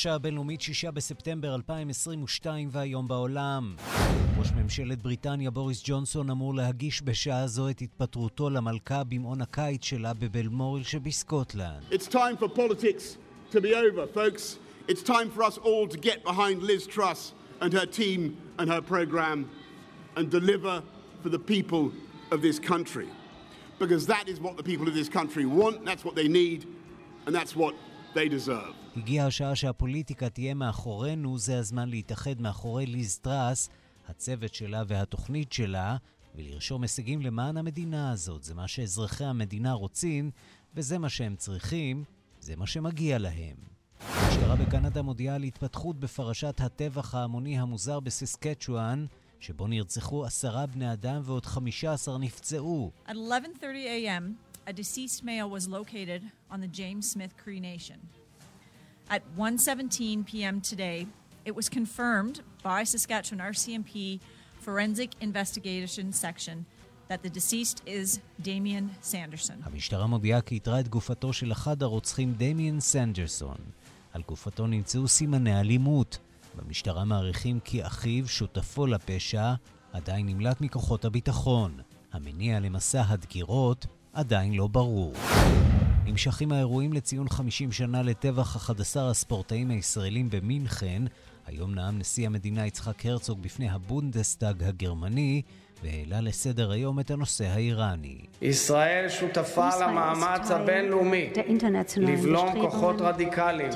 השעה הבינלאומית, שישה בספטמבר 2022 והיום בעולם. ראש ממשלת בריטניה בוריס ג'ונסון אמור להגיש בשעה זו את התפטרותו למלכה במעון הקיץ שלה בבלמוריל שבסקוטלנד. It's time for politics to be over, folks. It's time for us all to get behind Liz Truss and her team and her program and deliver for the people of this country. Because that is what the people of this country want, that's what they need, and that's what they deserve. הגיעה השעה שהפוליטיקה תהיה מאחורינו, זה הזמן להתאחד מאחורי ליז טראס, הצוות שלה והתוכנית שלה, ולרשום הישגים למען המדינה הזאת. זה מה שאזרחי המדינה רוצים, וזה מה שהם צריכים, זה מה שמגיע להם. המשטרה בקנדה מודיעה על התפתחות בפרשת הטבח ההמוני המוזר בססקצ'ואן, שבו נרצחו עשרה בני אדם ועוד חמישה עשר נפצעו. At 11:30 a.m., a deceased male was located on the James Smith Cree Nation. At 1:17 p.m. today, it was confirmed by Saskatchewan RCMP Forensic Investigation Section that the deceased is Damien Sanderson. המשטרה מודיעה כי איתרה את גופתו של אחד הרוצחים דמיאן סנדרסון. על גופתו נמצאו סימני אלימות. במשטרה מעריכים כי אחיו, שותפו לפשע, עדיין נמלט מכוחות הביטחון. המניע למסע הדקירות עדיין לא ברור. נמשכים האירועים לציון 50 שנה לטבח 11 הספורטאים הישראלים במינכן. היום נאם נשיא המדינה יצחק הרצוג בפני הבונדסטאג הגרמני והעלה לסדר היום את הנושא האיראני. ישראל שותפה למאמץ הבינלאומי לבלום כוחות רדיקליים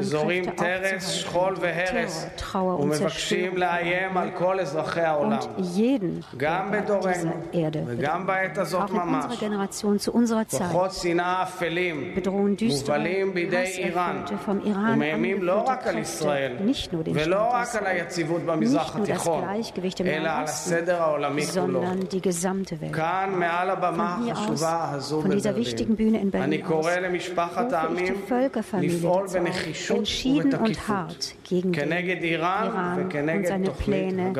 שזורים טרס, שכול והרס ומבקשים לאיים על כל אזרחי העולם. גם בדורנו וגם בעת הזאת ממש כוחות שנאה אפלים מובלים בידי איראן ומאיימים לא רק על ישראל ולא רק על היציבות במזרח התיכון אלא על הסדר העולמי sondern die gesamte Welt. Von hier aus, von dieser wichtigen Bühne in Berlin aus, rufe ich die Völkerfamilie dazu, entschieden und hart gegen den Iran und seine Pläne.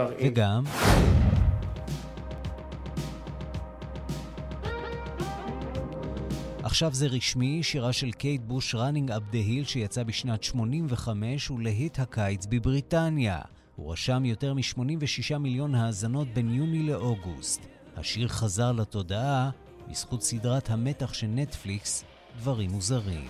עכשיו זה רשמי, שירה של קייט בוש Running Up That Hill שיצא בשנת 85 הוא להיט הקיץ בבריטניה. הוא רשם יותר מ-86 מיליון האזנות בין יוני לאוגוסט. השיר חזר לתודעה בזכות סדרת המתח של נטפליקס, דברים מוזרים.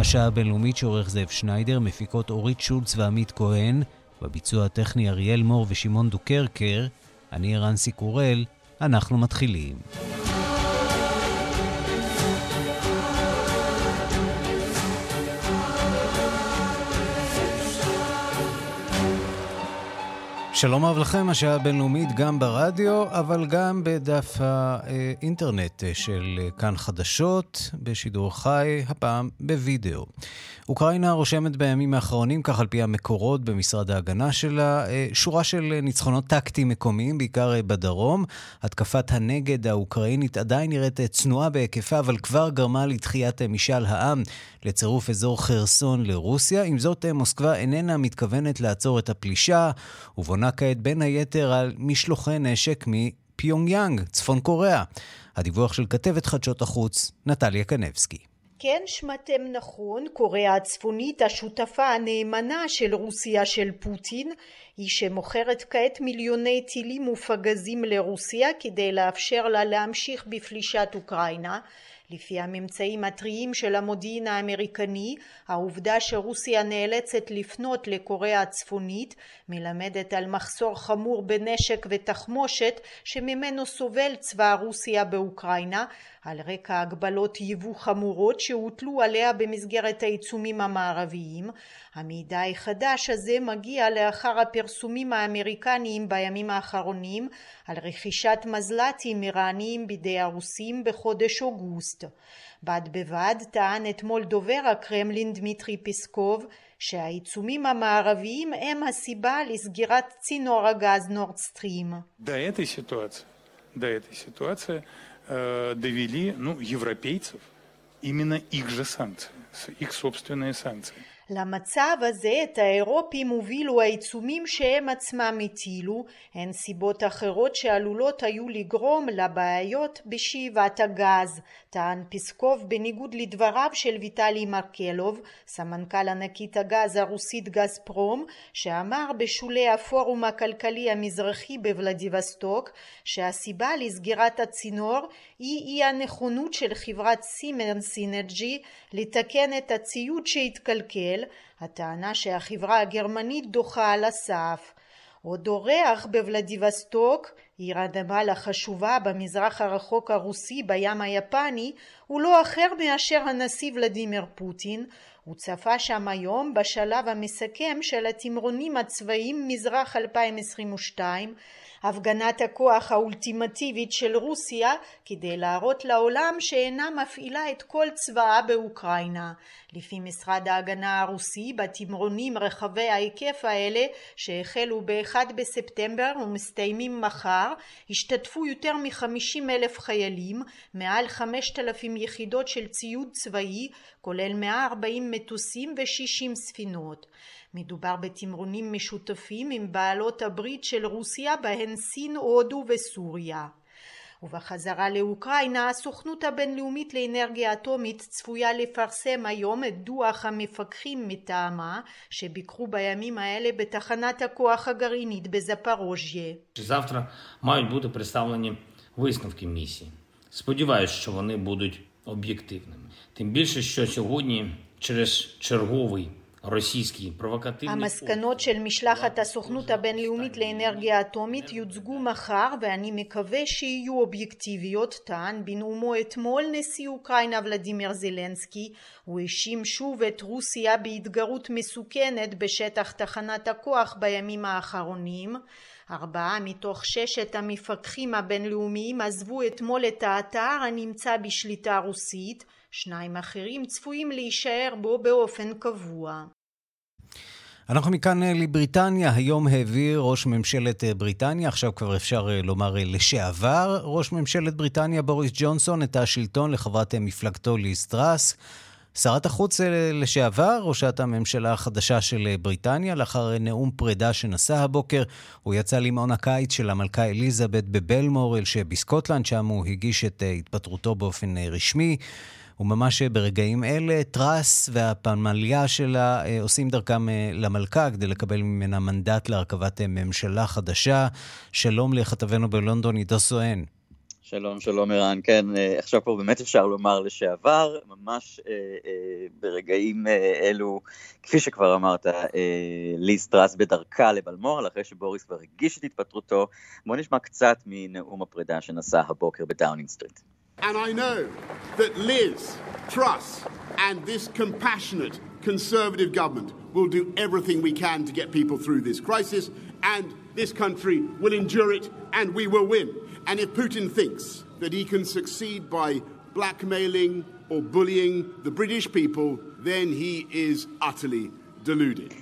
השעה הבינלאומית שעורך זאב שניידר, מפיקות אורית שולץ ועמית כהן, בביצוע הטכני אריאל מור ושמעון דוקרקר, אני ערן סיקורל, אנחנו מתחילים. שלום רב לכם, השעה הבינלאומית גם ברדיו, אבל גם בדף האינטרנט של כאן חדשות, בשידור חי, הפעם בווידאו. אוקראינה רושמת בימים האחרונים, כך על פי המקורות במשרד ההגנה שלה, שורה של ניצחונות טקטיים מקומיים, בעיקר בדרום. התקפת הנגד האוקראינית עדיין נראית צנועה בהיקפה, אבל כבר גרמה לתחיית משאל העם לצירוף אזור חרסון לרוסיה. עם זאת, מוסקבה איננה מתכוונת לעצור את הפלישה, ובונה כעת בין היתר על משלוחי נשק מפיונג צפון קוריאה. הדיווח של כתבת חדשות החוץ, נטליה קנבסקי. כן שמעתם נכון, קוריאה הצפונית השותפה הנאמנה של רוסיה של פוטין היא שמוכרת כעת מיליוני טילים ופגזים לרוסיה כדי לאפשר לה להמשיך בפלישת אוקראינה. לפי הממצאים הטריים של המודיעין האמריקני, העובדה שרוסיה נאלצת לפנות לקוריאה הצפונית מלמדת על מחסור חמור בנשק ותחמושת שממנו סובל צבא רוסיה באוקראינה על רקע הגבלות יבוא חמורות שהוטלו עליה במסגרת העיצומים המערביים. המידע החדש הזה מגיע לאחר הפרסומים האמריקניים בימים האחרונים על רכישת מזל"טים איראניים בידי הרוסים בחודש אוגוסט. בד בבד טען אתמול דובר הקרמלין דמיטרי פיסקוב שהעיצומים המערביים הם הסיבה לסגירת צינור הגז נורדסטרים. До этой ситуации, до этой ситуации э, довели ну, европейцев именно их же санкции, их собственные санкции. למצב הזה את האירופים הובילו העיצומים שהם עצמם הטילו, הן סיבות אחרות שעלולות היו לגרום לבעיות בשאיבת הגז. טען פיסקוב בניגוד לדבריו של ויטלי מרקלוב, סמנכ"ל ענקית הגז הרוסית גזפרום, שאמר בשולי הפורום הכלכלי המזרחי בוולדיווסטוק, שהסיבה לסגירת הצינור היא אי הנכונות של חברת סימנס סינרג'י לתקן את הציוד שהתקלקל הטענה שהחברה הגרמנית דוחה על הסף. עוד אורח בוולדיווסטוק, עיר הנמל החשובה במזרח הרחוק הרוסי בים היפני, הוא לא אחר מאשר הנשיא ולדימיר פוטין. הוא צפה שם היום בשלב המסכם של התמרונים הצבאיים מזרח 2022 הפגנת הכוח האולטימטיבית של רוסיה כדי להראות לעולם שאינה מפעילה את כל צבאה באוקראינה. לפי משרד ההגנה הרוסי, בתמרונים רחבי ההיקף האלה שהחלו ב-1 בספטמבר ומסתיימים מחר, השתתפו יותר מ-50 אלף חיילים, מעל 5,000 יחידות של ציוד צבאי, כולל 140 מטוסים ו-60 ספינות. מדובר בתמרונים משותפים עם בעלות הברית של רוסיה בהן סין, הודו וסוריה. ובחזרה לאוקראינה הסוכנות הבינלאומית לאנרגיה אטומית צפויה לפרסם היום את דוח המפקחים מטעמה שביקרו בימים האלה בתחנת הכוח הגרעינית בזפרוז'יה. Завтра мають бути представлені висновки місії. Сподіваюсь, що вони будуть об'єктивними. Тим більше, що сьогодні через черговий המסקנות של משלחת הסוכנות הבינלאומית לאנרגיה אטומית יוצגו מחר ואני מקווה שיהיו אובייקטיביות טען בנאומו אתמול נשיא אוקראינה ולדימיר זלנסקי. הוא האשים שוב את רוסיה בהתגרות מסוכנת בשטח תחנת הכוח בימים האחרונים. ארבעה מתוך ששת המפקחים הבינלאומיים עזבו אתמול את האתר הנמצא בשליטה רוסית שניים אחרים צפויים להישאר בו באופן קבוע. אנחנו מכאן אה, לבריטניה. היום העביר ראש ממשלת אה, בריטניה, עכשיו כבר אפשר אה, לומר לשעבר, ראש ממשלת בריטניה בוריס ג'ונסון את השלטון לחברת מפלגתו ליס טראס. שרת החוץ לשעבר, ראשת הממשלה החדשה של בריטניה, לאחר נאום פרידה שנשא הבוקר, הוא יצא למעון הקיץ של המלכה אליזבת בבלמורל שבסקוטלנד, שם הוא הגיש את התפטרותו באופן רשמי. וממש ברגעים אלה טראס והפמליה שלה אה, עושים דרכם אה, למלכה כדי לקבל ממנה מנדט להרכבת אה, ממשלה חדשה. שלום לכתבנו בלונדון, עידו סואן. שלום, שלום ערן. כן, עכשיו פה באמת אפשר לומר לשעבר, ממש אה, אה, ברגעים אה, אלו, כפי שכבר אמרת, אה, ליז טראס בדרכה לבלמורל, אחרי שבוריס כבר הגיש את התפטרותו. בואו נשמע קצת מנאום הפרידה שנשא הבוקר בדאונינג סטריט. And I know that Liz Truss and this compassionate Conservative government will do everything we can to get people through this crisis, and this country will endure it, and we will win. And if Putin thinks that he can succeed by blackmailing or bullying the British people, then he is utterly deluded.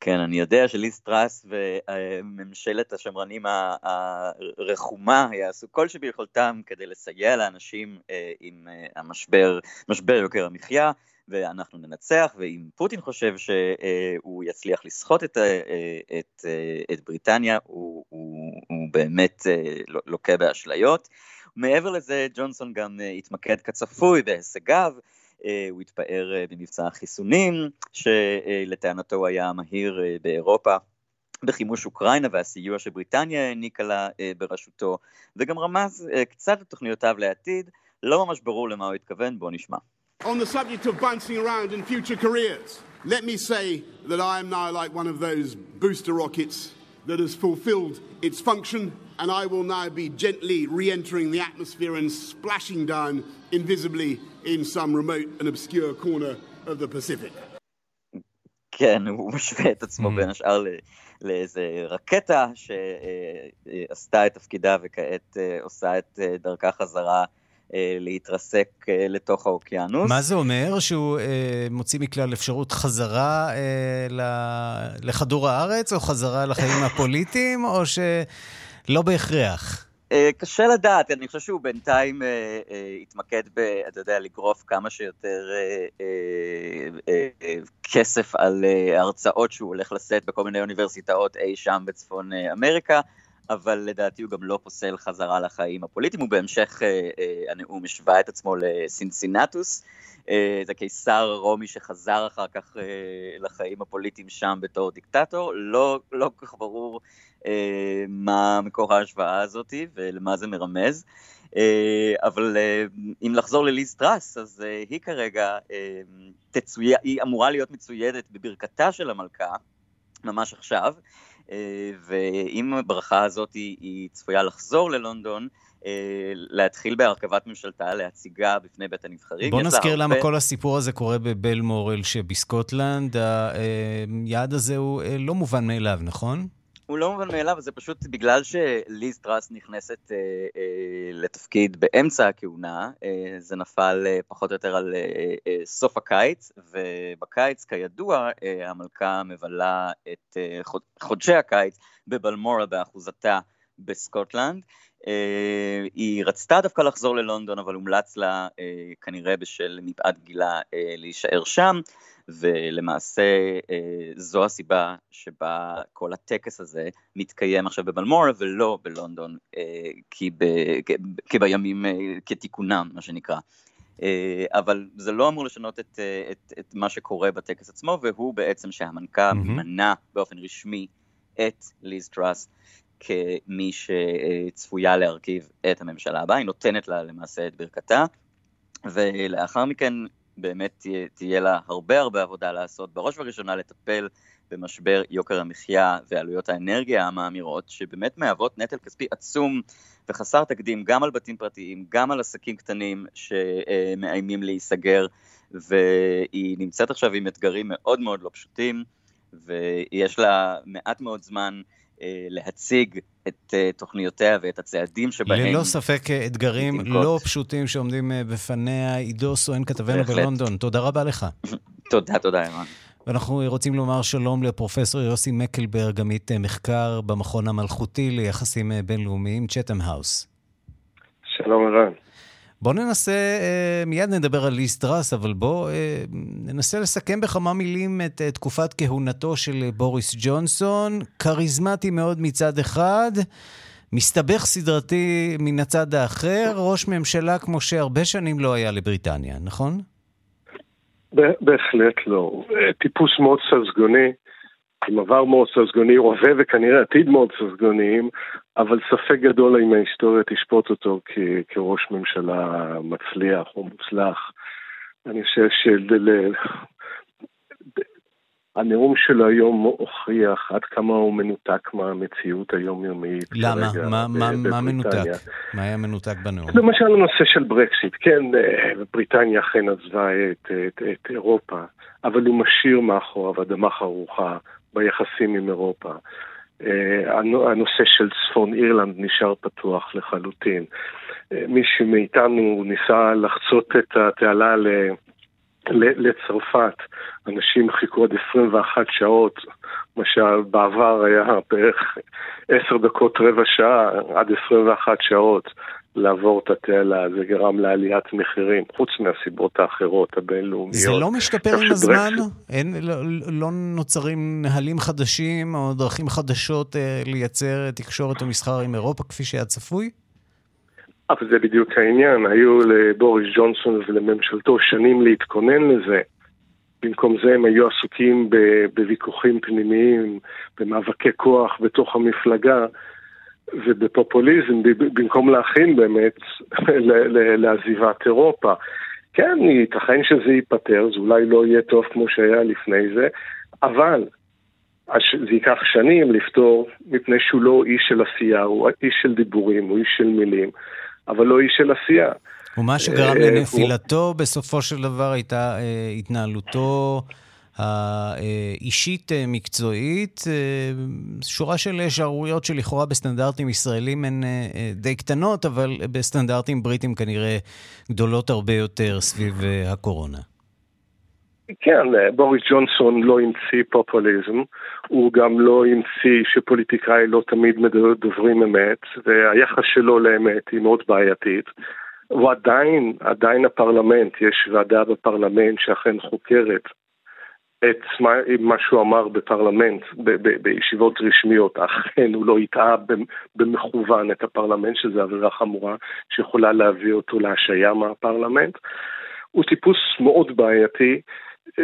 כן, אני יודע שליס טראס וממשלת השמרנים הרחומה יעשו כל שביכולתם כדי לסייע לאנשים אה, עם אה, המשבר, משבר יוקר המחיה, ואנחנו ננצח, ואם פוטין חושב שהוא יצליח לסחוט את, את, את בריטניה, הוא, הוא, הוא באמת לוקה באשליות. מעבר לזה, ג'ונסון גם התמקד כצפוי בהישגיו, הוא התפאר במבצע החיסונים, שלטענתו היה מהיר באירופה. בחימוש אוקראינה והסיוע שבריטניה העניקה לה בראשותו, וגם רמז קצת את תוכניותיו לעתיד, לא ממש ברור למה הוא התכוון, בואו נשמע. On the subject of bouncing around in future careers, let me say that I am now like one of those booster rockets that has fulfilled its function, and I will now be gently re entering the atmosphere and splashing down invisibly in some remote and obscure corner of the Pacific. כן, הוא משווה את עצמו בין השאר לאיזה רקטה שעשתה את תפקידה וכעת עושה את דרכה חזרה אה, להתרסק אה, לתוך האוקיינוס. מה זה אומר? שהוא אה, מוציא מכלל אפשרות חזרה אה, לכדור הארץ, או חזרה לחיים הפוליטיים, או שלא בהכרח? אה, קשה לדעת, אני חושב שהוא בינתיים אה, אה, התמקד ב, אתה יודע, לגרוף כמה שיותר כסף על הרצאות שהוא הולך לשאת בכל מיני אוניברסיטאות אי שם בצפון אמריקה. אבל לדעתי הוא גם לא פוסל חזרה לחיים הפוליטיים, הוא בהמשך הנאום השווה את עצמו לסינסינטוס, אה, זה קיסר רומי שחזר אחר כך אה, לחיים הפוליטיים שם בתור דיקטטור, לא, לא כל כך ברור אה, מה מקור ההשוואה הזאת ולמה זה מרמז. אה, אבל אה, אם לחזור לליז טראס, אז אה, היא כרגע תצוי... היא אמורה להיות מצוידת בברכתה של המלכה, ממש עכשיו, אה, ואם הברכה הזאת היא, היא צפויה לחזור ללונדון, אה, להתחיל בהרכבת ממשלתה, להציגה בפני בית הנבחרים. בוא נזכיר הרבה... למה כל הסיפור הזה קורה בבלמורל שבסקוטלנד. היעד הזה הוא אה, לא מובן מאליו, נכון? הוא לא מובן מאליו, זה פשוט בגלל שליז טראס נכנסת אה, אה, לתפקיד באמצע הכהונה, אה, זה נפל אה, פחות או יותר על אה, אה, סוף הקיץ, ובקיץ, כידוע, אה, המלכה מבלה את אה, חוד, חודשי הקיץ בבלמורה באחוזתה בסקוטלנד. אה, היא רצתה דווקא לחזור ללונדון, אבל הומלץ לה אה, כנראה בשל מפאת גילה אה, להישאר שם. ולמעשה אה, זו הסיבה שבה כל הטקס הזה מתקיים עכשיו בבלמורה ולא בלונדון אה, כבימים אה, כתיקונם, מה שנקרא. אבל זה לא אמור לשנות את, את, את מה שקורה בטקס עצמו, והוא בעצם שהמנכ"ל mm-hmm. מנה באופן רשמי את ליז טראס כמי שצפויה להרכיב את הממשלה הבאה, היא נותנת לה למעשה את ברכתה, ולאחר מכן באמת תהיה, תהיה לה הרבה הרבה עבודה לעשות, בראש ובראשונה לטפל במשבר יוקר המחיה ועלויות האנרגיה המאמירות, שבאמת מהוות נטל כספי עצום וחסר תקדים גם על בתים פרטיים, גם על עסקים קטנים שמאיימים להיסגר, והיא נמצאת עכשיו עם אתגרים מאוד מאוד לא פשוטים, ויש לה מעט מאוד זמן להציג את אה, תוכניותיה ואת הצעדים שבהם... ללא ספק אה, אתגרים תנקות. לא פשוטים שעומדים בפניה. עידו סואן כתבנו בלונדון, תודה רבה לך. תודה, תודה, ערן. ואנחנו רוצים לומר שלום לפרופסור יוסי מקלברג, עמית מחקר במכון המלכותי ליחסים בינלאומיים, צ'טם האוס. שלום, ערן. בואו ננסה, אה, מיד נדבר על ליס טראס, אבל בואו אה, ננסה לסכם בכמה מילים את אה, תקופת כהונתו של בוריס ג'ונסון. כריזמטי מאוד מצד אחד, מסתבך סדרתי מן הצד האחר, ראש ממשלה כמו שהרבה שנים לא היה לבריטניה, נכון? בהחלט לא. טיפוס מאוד ססגוני. עם עבר מאוד ססגוני, הווה וכנראה עתיד מאוד ססגוניים, אבל ספק גדול אם ההיסטוריה תשפוט אותו כ- כראש ממשלה מצליח או מוצלח. אני חושב שהנאום שלו היום הוכיח עד כמה הוא מנותק מהמציאות היומיומית. למה? מה, מה, מה מנותק? מה היה מנותק בנאום? למשל הנושא של ברקסיט, כן, אה, בריטניה אכן עזבה את, את, את אירופה, אבל הוא משאיר מאחוריו אדמה חרוכה ביחסים עם אירופה. אה, הנושא של צפון אירלנד נשאר פתוח לחלוטין. אה, מישהו מאיתנו ניסה לחצות את התעלה ל... לצרפת, אנשים חיכו עד 21 שעות, מה שבעבר היה בערך 10 דקות רבע שעה, עד 21 שעות לעבור את התעלה, זה גרם לעליית מחירים, חוץ מהסיבות האחרות הבינלאומיות. זה לא משתפר עם הזמן? אין, לא, לא נוצרים נהלים חדשים או דרכים חדשות אה, לייצר תקשורת ומסחר עם אירופה כפי שהיה צפוי? אבל זה בדיוק העניין, היו לבוריס ג'ונסון ולממשלתו שנים להתכונן לזה. במקום זה הם היו עסוקים בוויכוחים פנימיים, במאבקי כוח בתוך המפלגה. ובפופוליזם, במקום להכין באמת לעזיבת אירופה. כן, ייתכן שזה ייפתר, זה אולי לא יהיה טוב כמו שהיה לפני זה, אבל זה ייקח שנים לפתור, מפני שהוא לא איש של עשייה, הוא איש של דיבורים, הוא איש של מילים, אבל לא איש של עשייה. ומה שגרם אה, לנפילתו בסופו של דבר הייתה אה, התנהלותו האישית אה, אה, שורה של שערוריות שלכאורה בסטנדרטים ישראלים הן אה, די קטנות, אבל בסטנדרטים בריטים כנראה גדולות הרבה יותר סביב הקורונה. כן, בוריס ג'ונסון לא המציא פופוליזם, הוא גם לא המציא שפוליטיקאי לא תמיד דוברים אמת, והיחס שלו לאמת היא מאוד בעייתית. הוא עדיין, עדיין הפרלמנט, יש ועדה בפרלמנט שאכן חוקרת את מה, מה שהוא אמר בפרלמנט, ב, ב, בישיבות רשמיות, אכן הוא לא הטעה במכוון את הפרלמנט, שזו עבירה חמורה שיכולה להביא אותו להשעיה מהפרלמנט. הוא טיפוס מאוד בעייתי,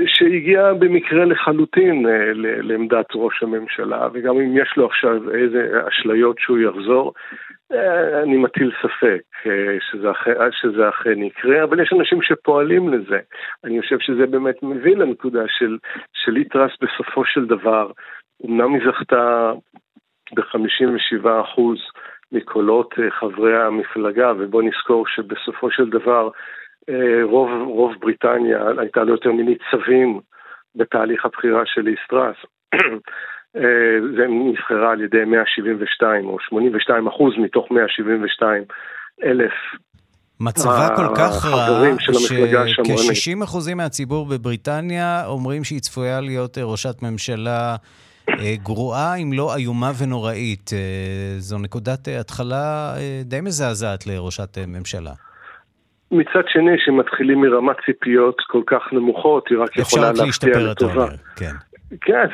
שהגיע במקרה לחלוטין אה, לעמדת ראש הממשלה, וגם אם יש לו עכשיו איזה אשליות שהוא יחזור, אה, אני מטיל ספק אה, שזה, שזה אכן יקרה, אבל יש אנשים שפועלים לזה. אני חושב שזה באמת מביא לנקודה של, של ליטרס בסופו של דבר, אמנם היא זכתה ב-57% מקולות חברי המפלגה, ובוא נזכור שבסופו של דבר רוב, רוב בריטניה הייתה לו יותר מניצבים בתהליך הבחירה של ליסטרס. אה, זה נבחרה על ידי 172 או 82 אחוז מתוך 172 אלף מצבה כל כך רע, שכ-60 אחוזים מהציבור בבריטניה אומרים שהיא צפויה להיות אה, ראשת ממשלה אה, גרועה, אם לא איומה ונוראית. זו נקודת התחלה די מזעזעת לראשת ממשלה. מצד שני, שמתחילים מרמת ציפיות כל כך נמוכות, היא רק יכולה להפתיע לטובה. כן. כן,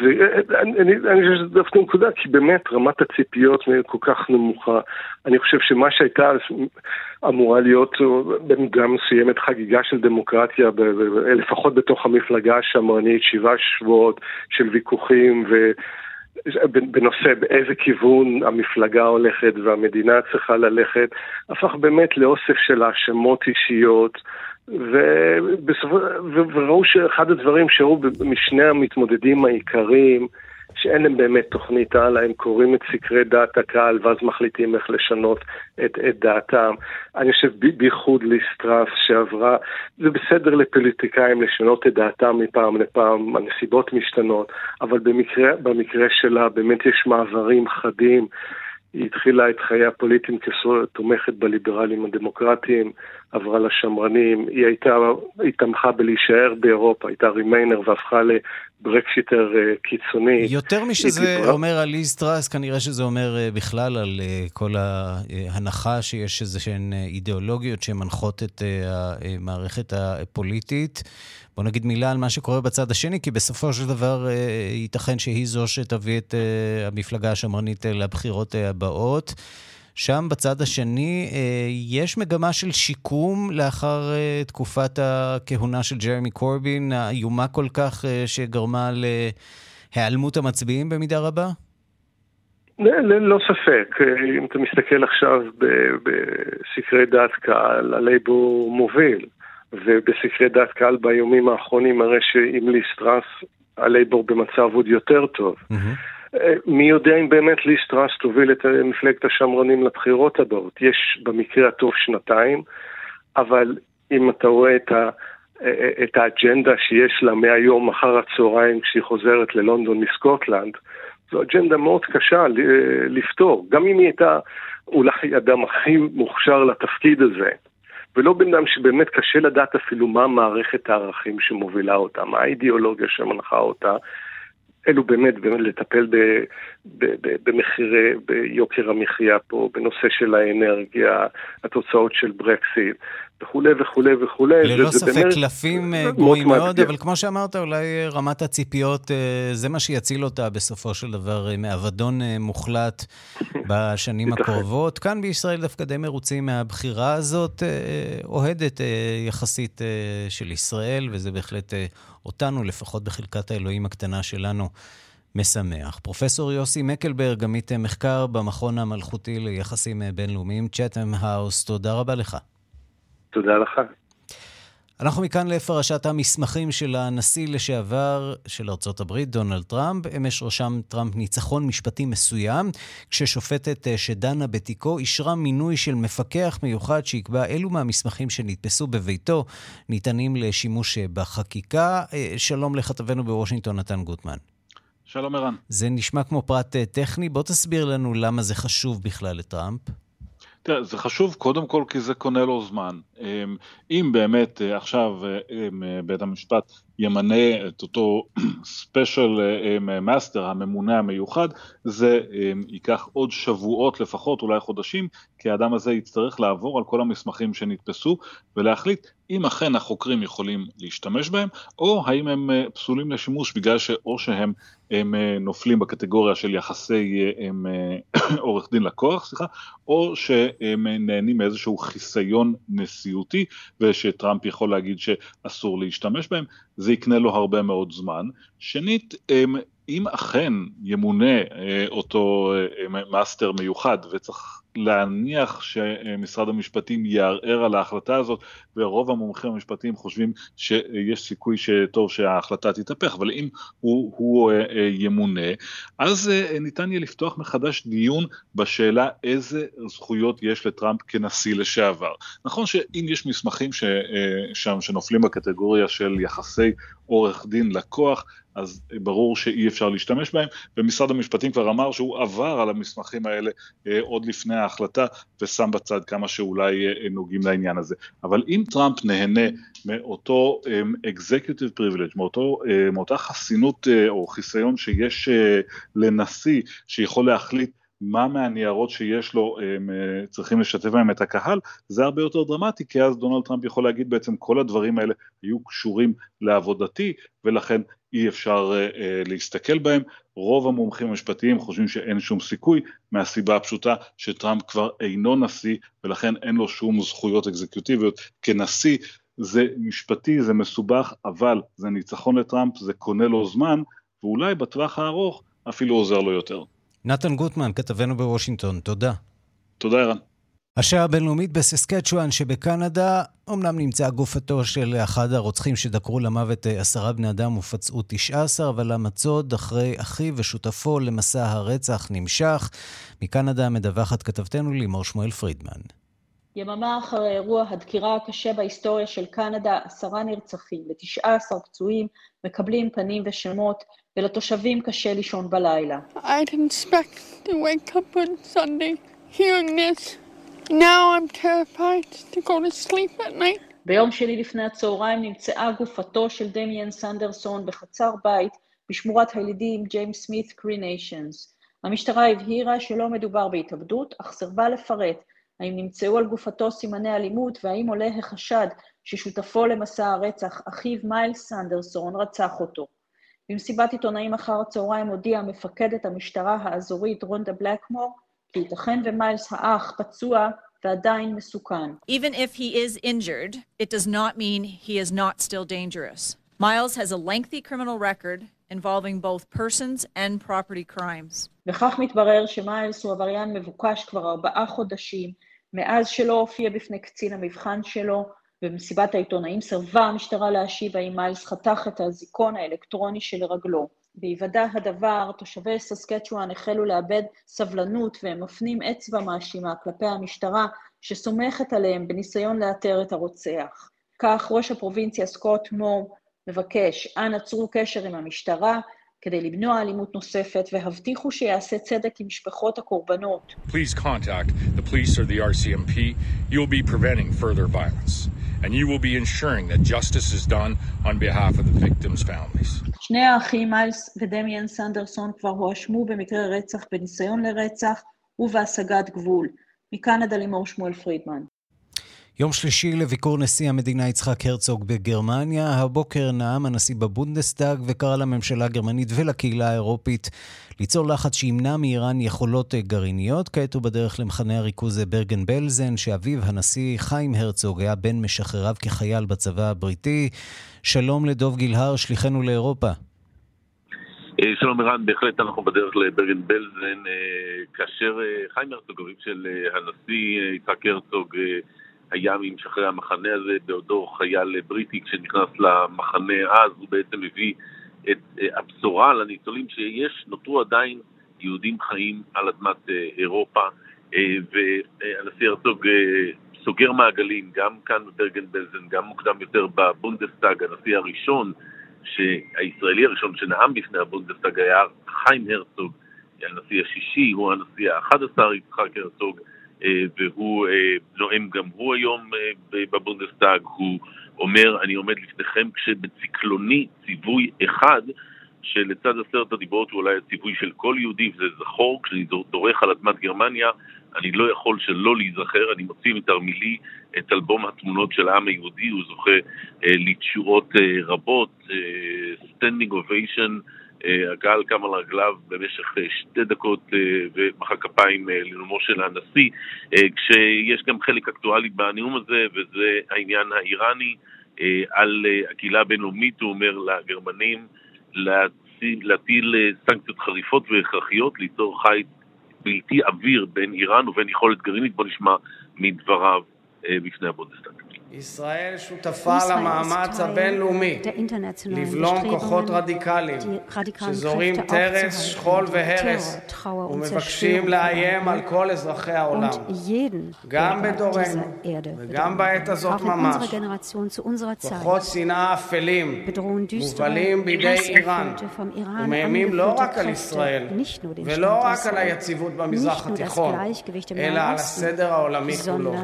אני, חושב שזו דווקא נקודה, כי באמת רמת הציפיות כל כך נמוכה. אני חושב שמה שהייתה אמורה להיות במידה מסוימת חגיגה של דמוקרטיה, לפחות בתוך המפלגה השמרנית, שבעה שבועות של ויכוחים ו... בנושא באיזה כיוון המפלגה הולכת והמדינה צריכה ללכת, הפך באמת לאוסף של האשמות אישיות, וראו שאחד הדברים שראו משני המתמודדים העיקריים, שאין להם באמת תוכנית הלאה, הם קוראים את סקרי דעת הקהל ואז מחליטים איך לשנות את, את דעתם. אני חושב בייחוד ליסטרס שעברה, זה בסדר לפוליטיקאים לשנות את דעתם מפעם לפעם, הנסיבות משתנות, אבל במקרה, במקרה שלה באמת יש מעברים חדים. היא התחילה את חיי הפוליטיים כתומכת בליברלים הדמוקרטיים, עברה לשמרנים, היא הייתה, היא תמכה בלהישאר באירופה, הייתה remainer והפכה ל Brexiteer אה, קיצוני. יותר משזה. אומר על ליז טראס, כנראה שזה אומר אה, בכלל על אה, כל ההנחה שיש איזה שהן אידיאולוגיות שמנחות את המערכת הפוליטית. בוא נגיד מילה על מה שקורה בצד השני, כי בסופו של דבר ייתכן שהיא זו שתביא את המפלגה השמרנית לבחירות הבאות. שם בצד השני יש מגמה של שיקום לאחר תקופת הכהונה של ג'רמי קורבין, האיומה כל כך שגרמה להיעלמות המצביעים במידה רבה? ללא ספק, אם אתה מסתכל עכשיו בסקרי דעת קהל, הלייבור מוביל. ובסקרי דעת קהל ביומים האחרונים מראה שעם ליסטרס הלייבור במצב עוד יותר טוב. Mm-hmm. מי יודע אם באמת ליסטרס תוביל את מפלגת השמרנים לבחירות הבאות. יש במקרה הטוב שנתיים, אבל אם אתה רואה את, ה, את האג'נדה שיש לה מהיום אחר הצהריים כשהיא חוזרת ללונדון מסקוטלנד, זו אג'נדה מאוד קשה לפתור. גם אם היא הייתה אולי אדם הכי מוכשר לתפקיד הזה, ולא בן אדם שבאמת קשה לדעת אפילו מה מערכת הערכים שמובילה אותה, מה האידיאולוגיה שמנחה אותה. אלו באמת, באמת לטפל במחירי, ביוקר המחיה פה, בנושא של האנרגיה, התוצאות של ברקסיט. וכולי וכולי וכולי. ללא ספק קלפים אה, גבוהים מאוד, אבל כמו שאמרת, אולי אה, רמת הציפיות, אה, זה מה שיציל אותה בסופו של דבר מאבדון מוחלט בשנים הקרובות. כאן בישראל דווקא די מרוצים מהבחירה הזאת, אוהדת יחסית של ישראל, וזה בהחלט אותנו, לפחות בחלקת האלוהים הקטנה שלנו. משמח. פרופסור יוסי מקלברג, עמית מחקר במכון המלכותי ליחסים בינלאומיים, צ'אטם האוס, תודה רבה לך. תודה לך. אנחנו מכאן לפרשת המסמכים של הנשיא לשעבר של ארצות הברית, דונלד טראמפ. אמש רשם טראמפ ניצחון משפטי מסוים, כששופטת שדנה בתיקו אישרה מינוי של מפקח מיוחד שיקבע אילו מהמסמכים שנתפסו בביתו ניתנים לשימוש בחקיקה. אה, שלום לכתבנו בוושינגטון, נתן גוטמן. שלום ערן. זה נשמע כמו פרט טכני, בוא תסביר לנו למה זה חשוב בכלל לטראמפ. תראה, זה חשוב קודם כל כי זה קונה לו זמן. אמ, אם באמת אה, עכשיו אה, אמ, בית המשפט ימנה את אותו special master, הממונה המיוחד, זה אמ, ייקח עוד שבועות לפחות, אולי חודשים, כי האדם הזה יצטרך לעבור על כל המסמכים שנתפסו ולהחליט אם אכן החוקרים יכולים להשתמש בהם, או האם הם אה, פסולים לשימוש בגלל שאו שהם הם אה, נופלים בקטגוריה של יחסי אה, עורך דין לקוח, סליחה, או שהם נהנים מאיזשהו חיסיון נשיאותי, ושטראמפ יכול להגיד שאסור להשתמש בהם, זה יקנה לו הרבה מאוד זמן. שנית, אם אכן ימונה אותו מאסטר מיוחד וצריך להניח שמשרד המשפטים יערער על ההחלטה הזאת, ורוב המומחים המשפטיים חושבים שיש סיכוי טוב שההחלטה תתהפך, אבל אם הוא, הוא אה, אה, ימונה, אז אה, ניתן יהיה לפתוח מחדש דיון בשאלה איזה זכויות יש לטראמפ כנשיא לשעבר. נכון שאם יש מסמכים שם שנופלים בקטגוריה של יחסי עורך דין לקוח, אז ברור שאי אפשר להשתמש בהם, ומשרד המשפטים כבר אמר שהוא עבר על המסמכים האלה עוד לפני ההחלטה, ושם בצד כמה שאולי אה, נוגעים לעניין הזה. אבל אם טראמפ נהנה מאותו אה, executive privilege, מאותו, אה, מאותה חסינות אה, או חיסיון שיש אה, לנשיא, שיכול להחליט מה מהניירות שיש לו הם אה, צריכים לשתף בהם את הקהל, זה הרבה יותר דרמטי, כי אז דונלד טראמפ יכול להגיד בעצם כל הדברים האלה היו קשורים לעבודתי, ולכן אי אפשר uh, uh, להסתכל בהם. רוב המומחים המשפטיים חושבים שאין שום סיכוי, מהסיבה הפשוטה שטראמפ כבר אינו נשיא, ולכן אין לו שום זכויות אקזקיוטיביות כנשיא. זה משפטי, זה מסובך, אבל זה ניצחון לטראמפ, זה קונה לו זמן, ואולי בטווח הארוך אפילו עוזר לו יותר. נתן גוטמן, כתבנו בוושינגטון, תודה. תודה, ערן. השעה הבינלאומית בססקצ'ואן שבקנדה, אמנם נמצאה גופתו של אחד הרוצחים שדקרו למוות אה, עשרה בני אדם ופצעו תשע עשר, אבל המצוד אחרי אחיו ושותפו למסע הרצח נמשך. מקנדה מדווחת כתבתנו לימור שמואל פרידמן. יממה אחרי אירוע הדקירה הקשה בהיסטוריה של קנדה, עשרה נרצחים ותשעה עשר פצועים מקבלים פנים ושמות, ולתושבים קשה לישון בלילה. I didn't expect to wake up on Sunday hearing this. Now I'm terrified to go to sleep at night. ביום שני לפני הצהריים נמצאה גופתו של דמיאן סנדרסון בחצר בית בשמורת הילידים ג'יימס סמית קרי ניישן. המשטרה הבהירה שלא מדובר בהתאבדות, אך סירבה לפרט האם נמצאו על גופתו סימני אלימות והאם עולה החשד ששותפו למסע הרצח, אחיו מיילס סנדרסון, רצח אותו. במסיבת עיתונאים אחר הצהריים הודיעה מפקדת המשטרה האזורית רונדה בלקמור כי ייתכן ומיילס האח פצוע ועדיין מסוכן. Even if he is injured, it does not mean he is not still dangerous. Miles has a lengthy criminal record involving both persons and property crimes. וכך מתברר שמיילס הוא עבריין מבוקש כבר ארבעה חודשים, מאז שלא הופיע בפני קצין המבחן שלו, במסיבת העיתונאים סרבה המשטרה להשיב האם מיילס חתך את האזיקון האלקטרוני שלרגלו. בהיוודע הדבר, תושבי ססקצ'ואן החלו לאבד סבלנות והם מפנים אצבע מאשימה כלפי המשטרה שסומכת עליהם בניסיון לאתר את הרוצח. כך ראש הפרובינציה סקוט מור מבקש, אנא צרו קשר עם המשטרה כדי למנוע אלימות נוספת והבטיחו שיעשה צדק עם משפחות הקורבנות. Please contact the police or the RCMP. You'll be preventing further violence. And you will be ensuring that justice is done on behalf of the victims' families. שני האחים מיילס ודמיאן סנדרסון כבר הואשמו במקרי רצח בניסיון לרצח ובהשגת גבול. מקנדה לימור שמואל פרידמן. יום שלישי לביקור נשיא המדינה יצחק הרצוג בגרמניה. הבוקר נאם הנשיא בבונדסטאג וקרא לממשלה הגרמנית ולקהילה האירופית ליצור לחץ שימנע מאיראן יכולות גרעיניות. כעת הוא בדרך למחנה הריכוז ברגן בלזן, שאביו הנשיא חיים הרצוג היה בין משחרריו כחייל בצבא הבריטי. שלום לדוב גילהר, שליחנו לאירופה. אה, שלום ערן, בהחלט אנחנו בדרך לברגן בלזן, אה, כאשר אה, חיים הרצוג, אביו של הנשיא יצחק הרצוג, היה ממשחררי המחנה הזה בעודו חייל בריטי כשנכנס למחנה אז, הוא בעצם הביא את אה, הבשורה לניצולים שיש, נותרו עדיין יהודים חיים על אדמת אה, אירופה, אה, והנשיא הרצוג סוגר מעגלים, גם כאן בברגן בלזן, גם מוקדם יותר בבונדסטאג, הנשיא הראשון, הישראלי הראשון שנאם בפני הבונדסטאג היה חיים הרצוג, הנשיא השישי, הוא הנשיא האחד עשר, יצחק הרצוג, והוא אה, נואם גם הוא היום אה, בבונדסטאג, הוא אומר, אני עומד לפניכם כשבצקלוני ציווי אחד שלצד עשרת הדיברות הוא אולי הציווי של כל יהודי, וזה זכור, כשאני דורך על אדמת גרמניה, אני לא יכול שלא להיזכר, אני מוציא מתרמילי את אלבום התמונות של העם היהודי, הוא זוכה אה, לתשורות אה, רבות, אה, standing ovation, אה, הקהל קם על רגליו במשך אה, שתי דקות אה, ומחא כפיים לנאומו של הנשיא, כשיש גם חלק אקטואלי בנאום הזה, וזה העניין האיראני. על הקהילה הבינלאומית, הוא אומר לגרמנים, להטיל סנקציות חריפות והכרחיות, ליצור חיץ בלתי עביר בין איראן ובין יכולת גרעינית. בוא נשמע מדבריו בפני הבונדסטאג. ישראל שותפה למאמץ הבינלאומי לבלום כוחות רדיקליים שזורעים טרור, שכול והרס ומבקשים לאיים על כל אזרחי העולם. גם בדורנו וגם בעת הזאת ממש, כוחות שנאה אפלים מובלים בידי איראן ומאיימים לא רק על ישראל ולא רק על היציבות במזרח התיכון, אלא על הסדר העולמי כולו.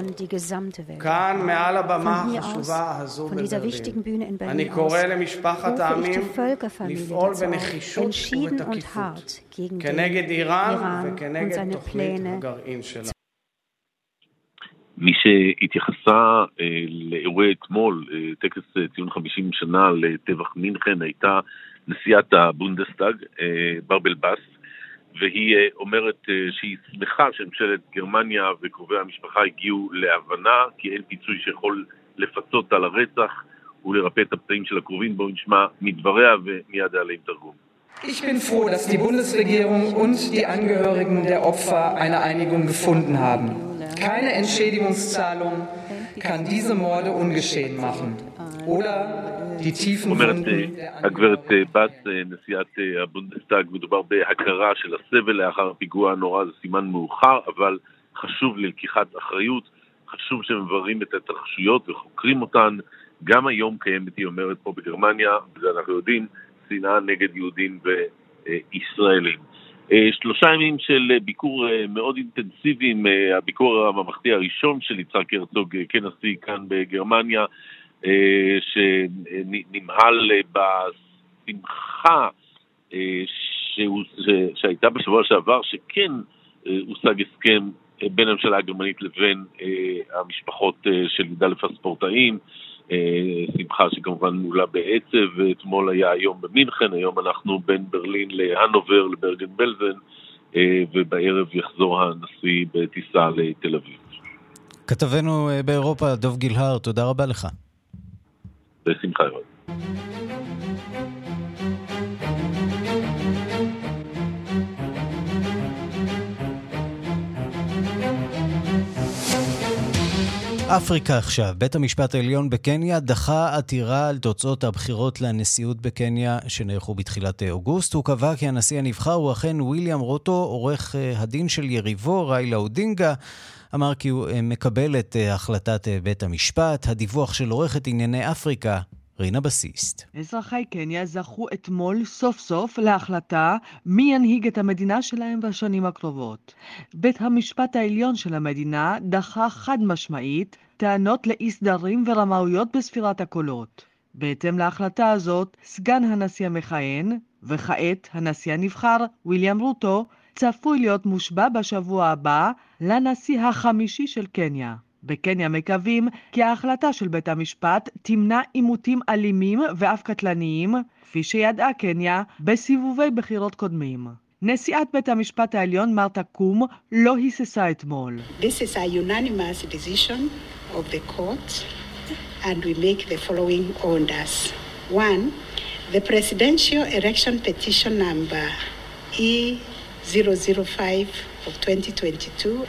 כאן מעל הבמה הבמה החשובה הזו בברלין. אני קורא למשפחת העמים לפעול בנחישות ובתקיפות כנגד איראן וכנגד תוכנית הגרעין שלה. מי שהתייחסה אה, לאירועי אתמול, אה, טקס אה, ציון 50 שנה לטבח מינכן, הייתה נשיאת הבונדסטאג, ברבל בס, והיא אה, אומרת אה, שהיא שמחה שממשלת גרמניה וקרובי המשפחה הגיעו להבנה, כי אין פיצוי שיכול לפצות על הרצח ולרפא את הפצעים של הקרובים. בואו נשמע מדבריה ומיד אעלה עם תרגום. Ich bin froh, dass die Bundesregierung und die Angehörigen der Opfer eine Einigung gefunden haben. Keine Entschädigungszahlung kann diese Morde ungeschehen machen. אומרת הגברת בס, נשיאת הבונדסטאג, מדובר בהכרה של הסבל לאחר הפיגוע הנורא, זה סימן מאוחר, אבל חשוב ללקיחת אחריות, חשוב שמבררים את ההתרחשויות וחוקרים אותן. גם היום קיימת, היא אומרת פה בגרמניה, וזה אנחנו יודעים, שנאה נגד יהודים וישראלים. שלושה ימים של ביקור מאוד אינטנסיביים, הביקור הממלכתי הראשון של יצחק הרצוג כנשיא כאן בגרמניה, אה, שנמהל בשמחה אה, שהייתה בשבוע שעבר, שכן אה, הושג הסכם בין הממשלה הגרמנית לבין המשפחות של י"א הספורטאים, שמחה שכמובן נעולה בעצב, ואתמול היה היום במינכן, היום אנחנו בין ברלין להנובר, לברגן בלזן, ובערב יחזור הנשיא בטיסה לתל אביב. כתבנו באירופה, דב גילהר, תודה רבה לך. בשמחה רבה. אפריקה עכשיו. בית המשפט העליון בקניה דחה עתירה על תוצאות הבחירות לנשיאות בקניה שנערכו בתחילת אוגוסט. הוא קבע כי הנשיא הנבחר הוא אכן וויליאם רוטו, עורך אה, הדין של יריבו, ריילה אודינגה. אמר כי הוא אה, מקבל את אה, החלטת בית המשפט. הדיווח של עורכת ענייני אפריקה, רינה בסיסט. אזרחי קניה זכו אתמול סוף סוף להחלטה מי ינהיג את המדינה שלהם בשנים הקרובות. בית המשפט העליון של המדינה דחה חד משמעית טענות לאי סדרים ורמאויות בספירת הקולות. בהתאם להחלטה הזאת, סגן הנשיא המכהן, וכעת הנשיא הנבחר, ויליאם רוטו, צפוי להיות מושבע בשבוע הבא לנשיא החמישי של קניה. בקניה מקווים כי ההחלטה של בית המשפט תמנע עימותים אלימים ואף קטלניים, כפי שידעה קניה בסיבובי בחירות קודמים. נשיאת בית המשפט העליון מרתה קום לא היססה אתמול. This is a unanimous decision of the court and we make the following orders. One, the presidential election petition number E005 of 2022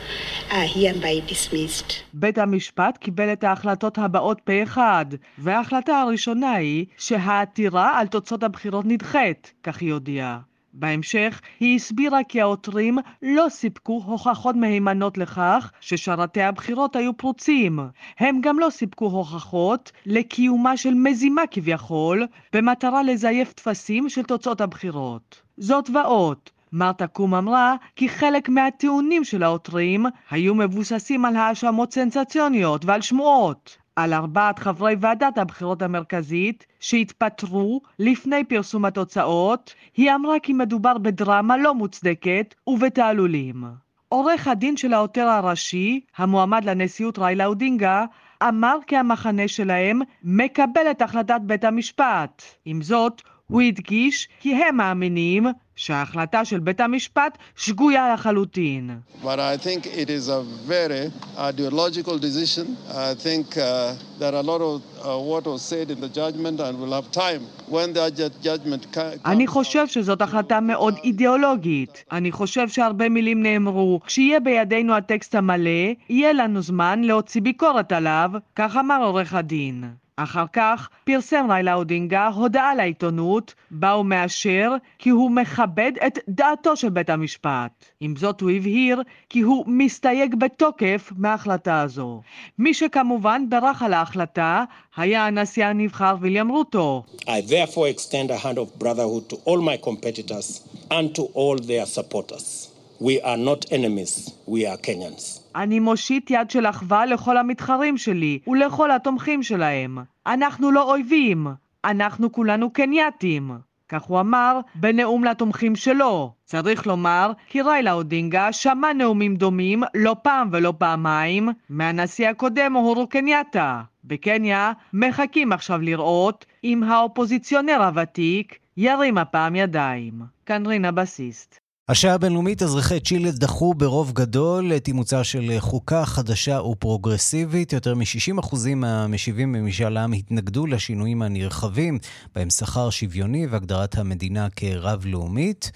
are hereby dismissed. בית המשפט קיבל את ההחלטות הבאות פה אחד, וההחלטה הראשונה היא שהעתירה על תוצאות הבחירות נדחית, כך היא הודיעה. בהמשך היא הסבירה כי העותרים לא סיפקו הוכחות מהימנות לכך ששרתי הבחירות היו פרוצים. הם גם לא סיפקו הוכחות לקיומה של מזימה כביכול, במטרה לזייף טפסים של תוצאות הבחירות. זאת ועוד, מרתה קום אמרה כי חלק מהטיעונים של העותרים היו מבוססים על האשמות סנסציוניות ועל שמועות. על ארבעת חברי ועדת הבחירות המרכזית שהתפטרו לפני פרסום התוצאות, היא אמרה כי מדובר בדרמה לא מוצדקת ובתעלולים. עורך הדין של העותר הראשי, המועמד לנשיאות ריילה אודינגה, אמר כי המחנה שלהם מקבל את החלטת בית המשפט. עם זאת, הוא הדגיש כי הם מאמינים שההחלטה של בית המשפט שגויה לחלוטין. But I think it is a very ideological decision. I think uh, there are a lot of uh, what was said in the judgment and we'll have time when the judgment אני חושב שזאת החלטה מאוד אידיאולוגית. אני חושב שהרבה מילים נאמרו. כשיהיה בידינו הטקסט המלא, יהיה לנו זמן להוציא ביקורת עליו, כך אמר עורך הדין. אחר כך פרסם ריילה אודינגה הודעה לעיתונות, בה הוא מאשר כי הוא מכבד את דעתו של בית המשפט. עם זאת הוא הבהיר כי הוא מסתייג בתוקף מההחלטה הזו. מי שכמובן ברך על ההחלטה היה הנשיא הנבחר ויליאם רוטו. I therefore extend a hand of brotherhood to all my competitors and to all their supporters. We are not enemies, we are Kenyans. אני מושיט יד של אחווה לכל המתחרים שלי ולכל התומכים שלהם. אנחנו לא אויבים, אנחנו כולנו קנייתים. כך הוא אמר בנאום לתומכים שלו. צריך לומר כי ריילה אודינגה שמע נאומים דומים לא פעם ולא פעמיים מהנשיא הקודם אוהורו קנייתה. בקניה מחכים עכשיו לראות אם האופוזיציונר הוותיק ירים הפעם ידיים. כאן רינה בסיסט. השעה הבינלאומית, אזרחי צ'ילה דחו ברוב גדול את אימוצה של חוקה חדשה ופרוגרסיבית. יותר מ-60% מהמשיבים במשאל העם התנגדו לשינויים הנרחבים, בהם שכר שוויוני והגדרת המדינה כרב-לאומית.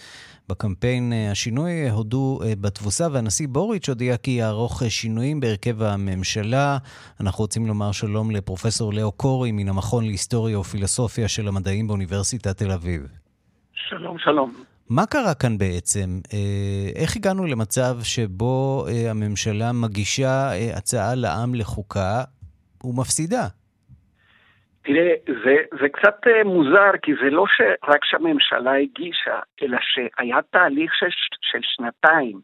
בקמפיין השינוי הודו בתבוסה, והנשיא בוריץ' הודיע כי יערוך שינויים בהרכב הממשלה. אנחנו רוצים לומר שלום לפרופסור לאו קורי מן המכון להיסטוריה ופילוסופיה של המדעים באוניברסיטת תל אביב. שלום, שלום. מה קרה כאן בעצם? אה, איך הגענו למצב שבו אה, הממשלה מגישה אה, הצעה לעם לחוקה ומפסידה? תראה, זה, זה קצת מוזר, כי זה לא רק שהממשלה הגישה, אלא שהיה תהליך של, של שנתיים,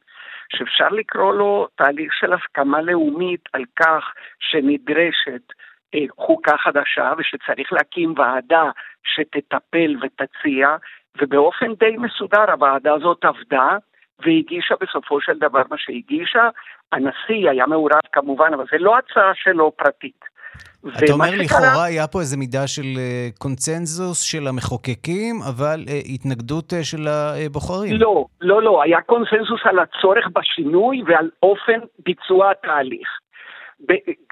שאפשר לקרוא לו תהליך של הסכמה לאומית על כך שנדרשת חוקה חדשה ושצריך להקים ועדה שתטפל ותציע, ובאופן די מסודר הוועדה הזאת עבדה והגישה בסופו של דבר מה שהגישה. הנשיא היה מעורב כמובן, אבל זה לא הצעה שלו פרטית. אתה אומר שקרה... לכאורה היה פה איזה מידה של אה, קונצנזוס של המחוקקים, אבל אה, התנגדות אה, של הבוחרים. לא, לא, לא, היה קונצנזוס על הצורך בשינוי ועל אופן ביצוע התהליך.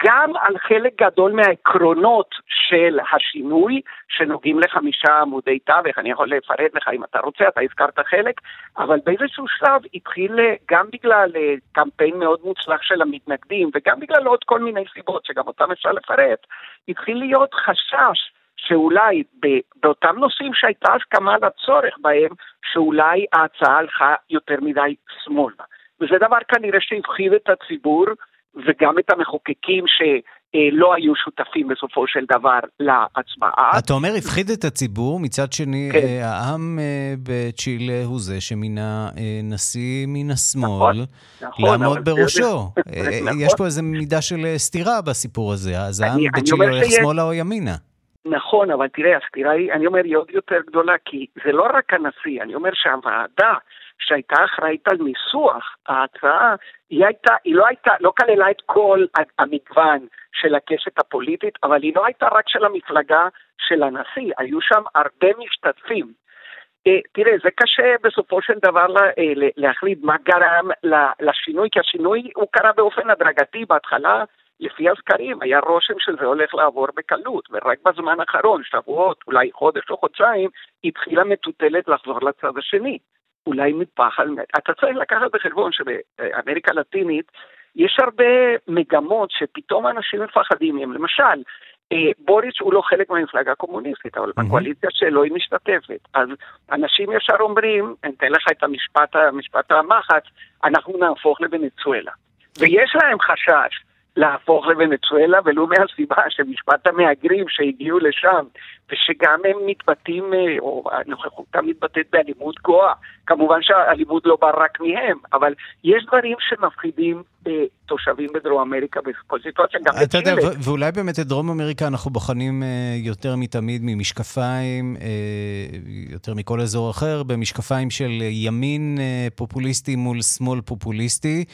גם על חלק גדול מהעקרונות של השינוי, שנוגעים לחמישה עמודי תווך, אני יכול לפרט לך אם אתה רוצה, אתה הזכרת חלק, אבל באיזשהו שלב התחיל, גם בגלל אה, קמפיין מאוד מוצלח של המתנגדים, וגם בגלל עוד כל מיני סיבות שגם אותם אפשר לפרט, התחיל להיות חשש שאולי באותם נושאים שהייתה הסכמה לצורך בהם, שאולי ההצעה הלכה יותר מדי שמאלה. וזה דבר כנראה שהפחיד את הציבור, וגם את המחוקקים שלא היו שותפים בסופו של דבר להצבעה. אתה אומר הפחיד את הציבור, מצד שני כן. העם בצ'ילה הוא זה שמינה נשיא מן השמאל נכון, נכון, לעמוד בראשו. נכון. יש פה איזו מידה של סתירה בסיפור הזה, אז העם בצ'ילה הולך שמאלה או ימינה. נכון, אבל תראה, הסתירה היא, אני אומר, היא עוד יותר גדולה, כי זה לא רק הנשיא, אני אומר שהוועדה שהייתה אחראית על ניסוח ההצעה, היא הייתה, היא לא הייתה, לא כללה את כל המגוון של הקשת הפוליטית, אבל היא לא הייתה רק של המפלגה של הנשיא, היו שם הרבה משתתפים. אה, תראה, זה קשה בסופו של דבר אה, להחליט מה גרם לשינוי, כי השינוי הוא קרה באופן הדרגתי בהתחלה. לפי הסקרים היה רושם שזה הולך לעבור בקלות, ורק בזמן האחרון, שבועות, אולי חודש או חודשיים, התחילה מטוטלת לחזור לצד השני. אולי מפחד, אתה צריך לקחת בחשבון שבאמריקה הלטינית יש הרבה מגמות שפתאום אנשים מפחדים מהם. למשל, אה, בוריץ' הוא לא חלק מהמפלגה הקומוניסטית, אבל בקואליציה שלו היא משתתפת. אז אנשים ישר אומרים, אני אתן לך את המשפט, המשפט המחץ, אנחנו נהפוך לוונצואלה. ויש להם חשש להפוך לוונצואלה, ולו מהסיבה שמשפט המהגרים שהגיעו לשם, ושגם הם מתבטאים, אה, או הנוכחותם מתבטאת באלימות גואה. כמובן שהאלימות לא באה רק מהם, אבל יש דברים שמפחידים אה, תושבים בדרום אמריקה בכל סיטואציה, גם אתה יודע, ואולי באמת את דרום אמריקה אנחנו בוחנים אה, יותר מתמיד ממשקפיים, יותר מכל אזור אחר, במשקפיים של ימין פופוליסטי מול שמאל פופוליסטי.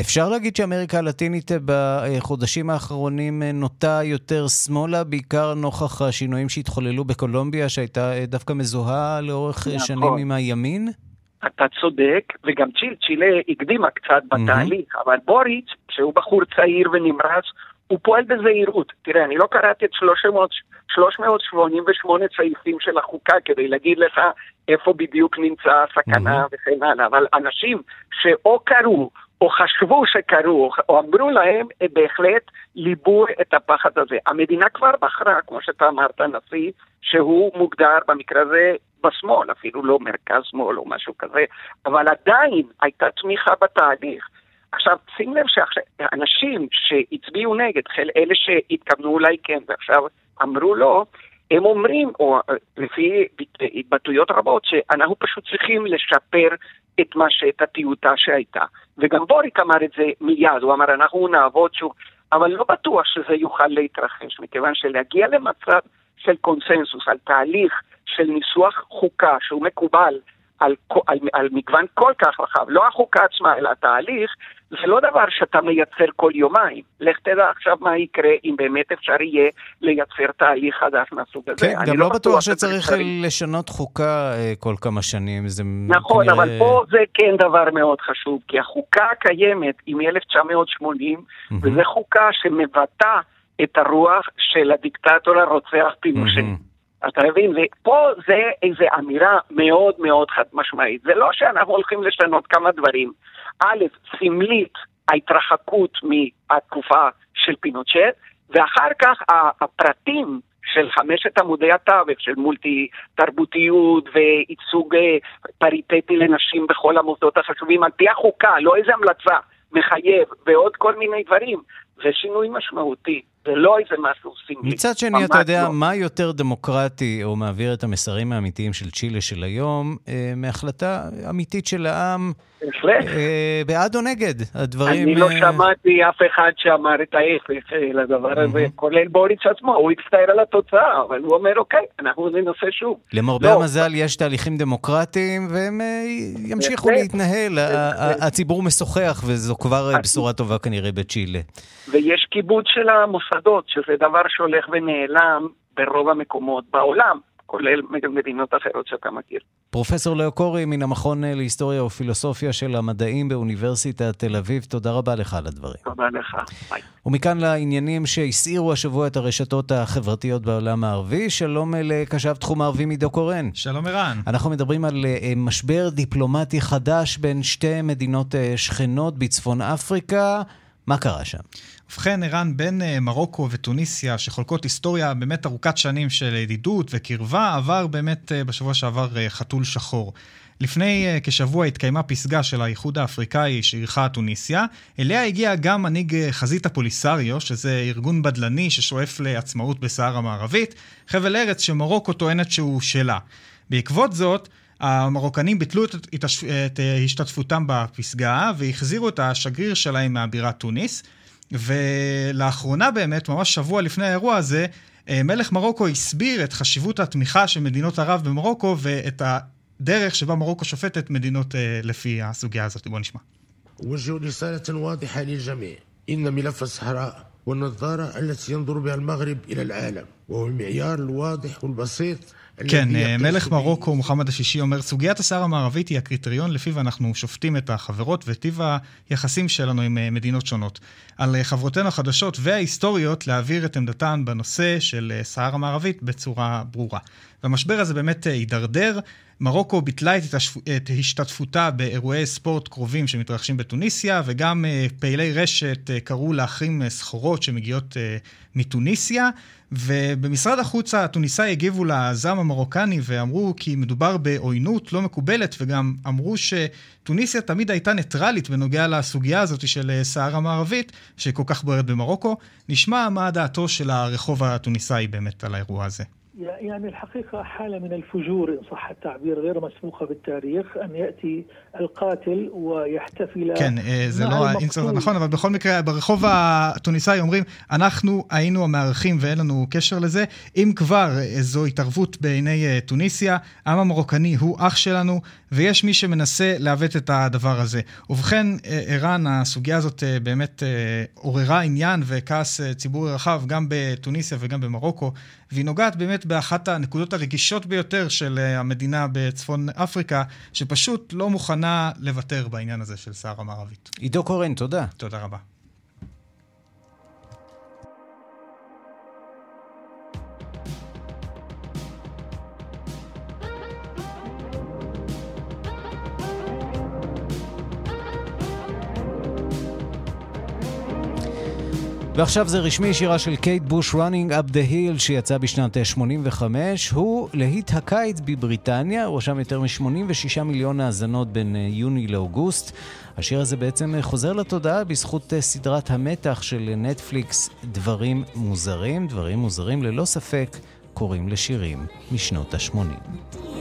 אפשר להגיד שאמריקה הלטינית בחודשים האחרונים נוטה יותר שמאלה, בעיקר נוכח השינויים שהתחוללו בקולומביה, שהייתה דווקא מזוהה לאורך נכון. שנים עם הימין? אתה צודק, וגם צ'יל, צ'ילה הקדימה קצת בתהליך, mm-hmm. אבל בוריץ', שהוא בחור צעיר ונמרץ, הוא פועל בזהירות. תראה, אני לא קראתי את 300, 388 סעיפים של החוקה כדי להגיד לך איפה בדיוק נמצא הסכנה mm-hmm. וכן הלאה, אבל אנשים שאו קראו או חשבו שקרו, או אמרו להם, בהחלט ליבו את הפחד הזה. המדינה כבר בחרה, כמו שאתה אמרת, נשיא, שהוא מוגדר במקרה הזה בשמאל, אפילו לא מרכז שמאל או משהו כזה, אבל עדיין הייתה תמיכה בתהליך. עכשיו, שים לב שאנשים שהצביעו נגד, אלה שהתכוונו אולי כן ועכשיו אמרו לא, הם אומרים, או לפי התבטאויות רבות, שאנחנו פשוט צריכים לשפר את מה, את הטיוטה שהייתה. וגם בוריק אמר את זה מיד, הוא אמר אנחנו נעבוד שוב, אבל לא בטוח שזה יוכל להתרחש, מכיוון שלהגיע למצב של קונסנזוס, על תהליך של ניסוח חוקה שהוא מקובל על, על, על מגוון כל כך רחב, לא החוקה עצמה, אלא התהליך, זה לא דבר שאתה מייצר כל יומיים. לך תדע עכשיו מה יקרה אם באמת אפשר יהיה לייצר תהליך חדש מהסוג הזה. כן, גם לא בטוח שצריך לשנות חוקה אה, כל כמה שנים. זה נכון, כנראה... אבל פה זה כן דבר מאוד חשוב, כי החוקה הקיימת היא מ-1980, mm-hmm. וזו חוקה שמבטא את הרוח של הדיקטטור הרוצח פינושה. Mm-hmm. אתה מבין? ופה זה איזו אמירה מאוד מאוד חד משמעית. זה לא שאנחנו הולכים לשנות כמה דברים. א', סמלית ההתרחקות מהתקופה של פינוצ'ט, ואחר כך הפרטים של חמשת עמודי התווך, של מולטי תרבותיות וייצוג אה, פריטטי לנשים בכל המוסדות החשובים, על פי החוקה, לא איזה המלצה, מחייב, ועוד כל מיני דברים. זה שינוי משמעותי, זה לא איזה משהו סמלי. מצד שני, אתה יודע, לא. מה יותר דמוקרטי או מעביר את המסרים האמיתיים של צ'ילה של היום, אה, מהחלטה אמיתית של העם בהחלט. אה, בעד או נגד? הדברים... אני לא אה, שמעתי אף אחד שאמר את ההפך אה, לדבר הזה, כולל בוריץ' עצמו, הוא הצטער על התוצאה, אבל הוא אומר, אוקיי, אנחנו ננסה שוב. למרבה לא. המזל, יש תהליכים דמוקרטיים, והם ימשיכו להתנהל. הציבור משוחח, וזו כבר בשורה טובה כנראה בצ'ילה. ויש כיבוד של המוסדות, שזה דבר שהולך ונעלם ברוב המקומות בעולם. כולל מדינות אחרות שאתה מכיר. פרופסור לאו קורי מן המכון להיסטוריה ופילוסופיה של המדעים באוניברסיטת תל אביב, תודה רבה לך על הדברים. תודה לך, ביי. ומכאן לעניינים שהסעירו השבוע את הרשתות החברתיות בעולם הערבי. שלום לקשב תחום הערבי מדו קורן. שלום ערן. אנחנו מדברים על אה, משבר דיפלומטי חדש בין שתי מדינות אה, שכנות בצפון אפריקה. מה קרה שם? ובכן, ערן, בין אה, מרוקו וטוניסיה, שחולקות היסטוריה באמת ארוכת שנים של ידידות וקרבה, עבר באמת אה, בשבוע שעבר אה, חתול שחור. לפני כשבוע התקיימה פסגה של האיחוד האפריקאי שאירחה טוניסיה. אליה הגיע גם מנהיג חזית הפוליסריו, שזה ארגון בדלני ששואף לעצמאות בסהר המערבית, חבל ארץ שמרוקו טוענת שהוא שלה. בעקבות זאת, המרוקנים ביטלו את, את, את השתתפותם בפסגה והחזירו את השגריר שלהם מהבירה טוניס. ולאחרונה באמת, ממש שבוע לפני האירוע הזה, אה, מלך מרוקו הסביר את חשיבות התמיכה של מדינות ערב במרוקו ואת הדרך שבה מרוקו שופטת מדינות אה, לפי הסוגיה הזאת. בואו נשמע. والنظارة التي ينظر بها المغرب إلى العالم وهو المعيار الواضح والبسيط כן, אה, מלך מרוקו, מוחמד השישי, אומר, סוגיית השיער המערבית היא הקריטריון לפיו אנחנו שופטים את החברות וטיב היחסים שלנו עם אה, מדינות שונות. על אה, חברותינו החדשות וההיסטוריות להעביר את עמדתן בנושא של שיער המערבית בצורה ברורה. והמשבר הזה באמת הידרדר. מרוקו ביטלה את, השתתפותה באירועי ספורט קרובים שמתרחשים בתוניסיה, וגם פעילי רשת קראו להחרים סחורות שמגיעות מתוניסיה, ובמשרד החוץ התוניסאי הגיבו לזעם המרוקני ואמרו כי מדובר בעוינות לא מקובלת, וגם אמרו שטוניסיה תמיד הייתה ניטרלית בנוגע לסוגיה הזאת של סהרה המערבית, שכל כך בוערת במרוקו. נשמע מה דעתו של הרחוב התוניסאי באמת על האירוע הזה. يعني الحقيقة حالة من الفجور إن صح التعبير غير مسبوقة بالتاريخ أن يأتي القاتل ויחתפילה. כן, זה לא האינסרט הנכון, אבל בכל מקרה, ברחוב התוניסאי אומרים, אנחנו היינו המארחים ואין לנו קשר לזה. אם כבר זו התערבות בעיני טוניסיה, העם המרוקני הוא אח שלנו, ויש מי שמנסה לעוות את הדבר הזה. ובכן, ערן, הסוגיה הזאת באמת עוררה עניין וכעס ציבורי רחב, גם בתוניסיה וגם במרוקו, והיא נוגעת באמת באחת הנקודות הרגישות ביותר של המדינה בצפון אפריקה, שפשוט לא מוכנה מוכנה לוותר בעניין הזה של סהר המערבית. עידו קורן, תודה. תודה רבה. ועכשיו זה רשמי, שירה של קייט בוש, Running Up the Hill, שיצא בשנת 85. הוא להיט הקיץ בבריטניה, הוא רשם יותר מ-86 מיליון האזנות בין אה, יוני לאוגוסט. השיר הזה בעצם אה, חוזר לתודעה בזכות אה, סדרת המתח של נטפליקס, דברים מוזרים. דברים מוזרים ללא ספק קוראים לשירים משנות ה-80.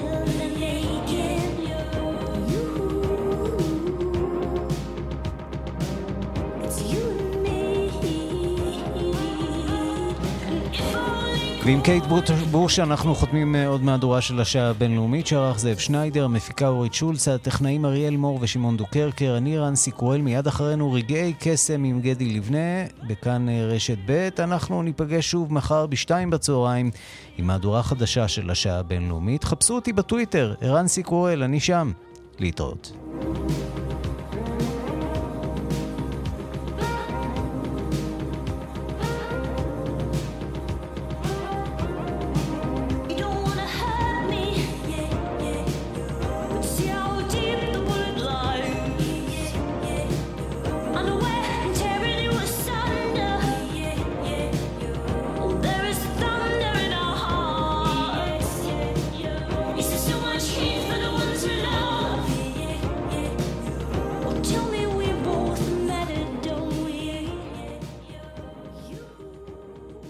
ועם קייט בוש אנחנו חותמים אה, עוד מהדורה של השעה הבינלאומית שערך זאב שניידר, מפיקה אורית שולץ, הטכנאים אריאל מור ושמעון דוקרקר, אני ערן סיקורל, מיד אחרינו רגעי קסם עם גדי ליבנה, בכאן אה, רשת ב', אנחנו ניפגש שוב מחר בשתיים בצהריים עם מהדורה חדשה של השעה הבינלאומית. חפשו אותי בטוויטר, ערן סיקרואל, אני שם. להתראות.